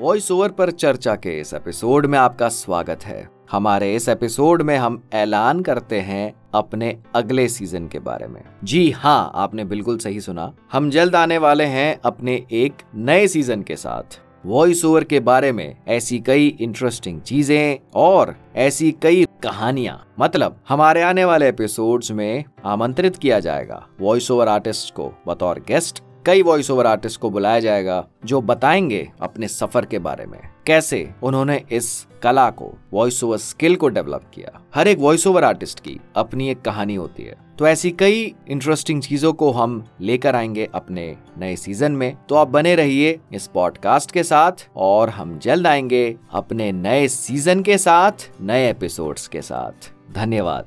Voice over पर चर्चा के इस एपिसोड में आपका स्वागत है। हमारे इस एपिसोड में हम ऐलान करते हैं अपने अगले सीज़न के बारे में। जी हाँ आपने बिल्कुल सही सुना। हम जल्द आने वाले हैं अपने एक नए सीज़न के साथ। वॉइस ओवर के बारे में ऐसी कई इंटरेस्टिंग चीज़ें और ऐसी कई कहानियाँ। मतलब हमारे आने वाले एपिसोड्स में आमंत्रित किया जाएगा वॉइस ओवर आर्टिस्ट को बतौर गेस्ट कई वॉइस ओवर आर्टिस्ट को बुलाया जाएगा जो बताएँगे अपने सफ़र के बारे में। कैसे उन्होंने इस कला को वॉइस ओवर स्किल को डेवलप किया। हर एक वॉइस ओवर आर्टिस्ट की अपनी एक कहानी होती है। तो ऐसी कई इंटरेस्टिंग चीज़ों को हम लेकर आएँगे अपने नए सीज़न में। तो आप बने रहिए इस पॉडकास्ट के साथ और हम जल्द आएँगे अपने नए सीज़न के साथ, नए एपिसोड्स के साथ। धन्यवाद।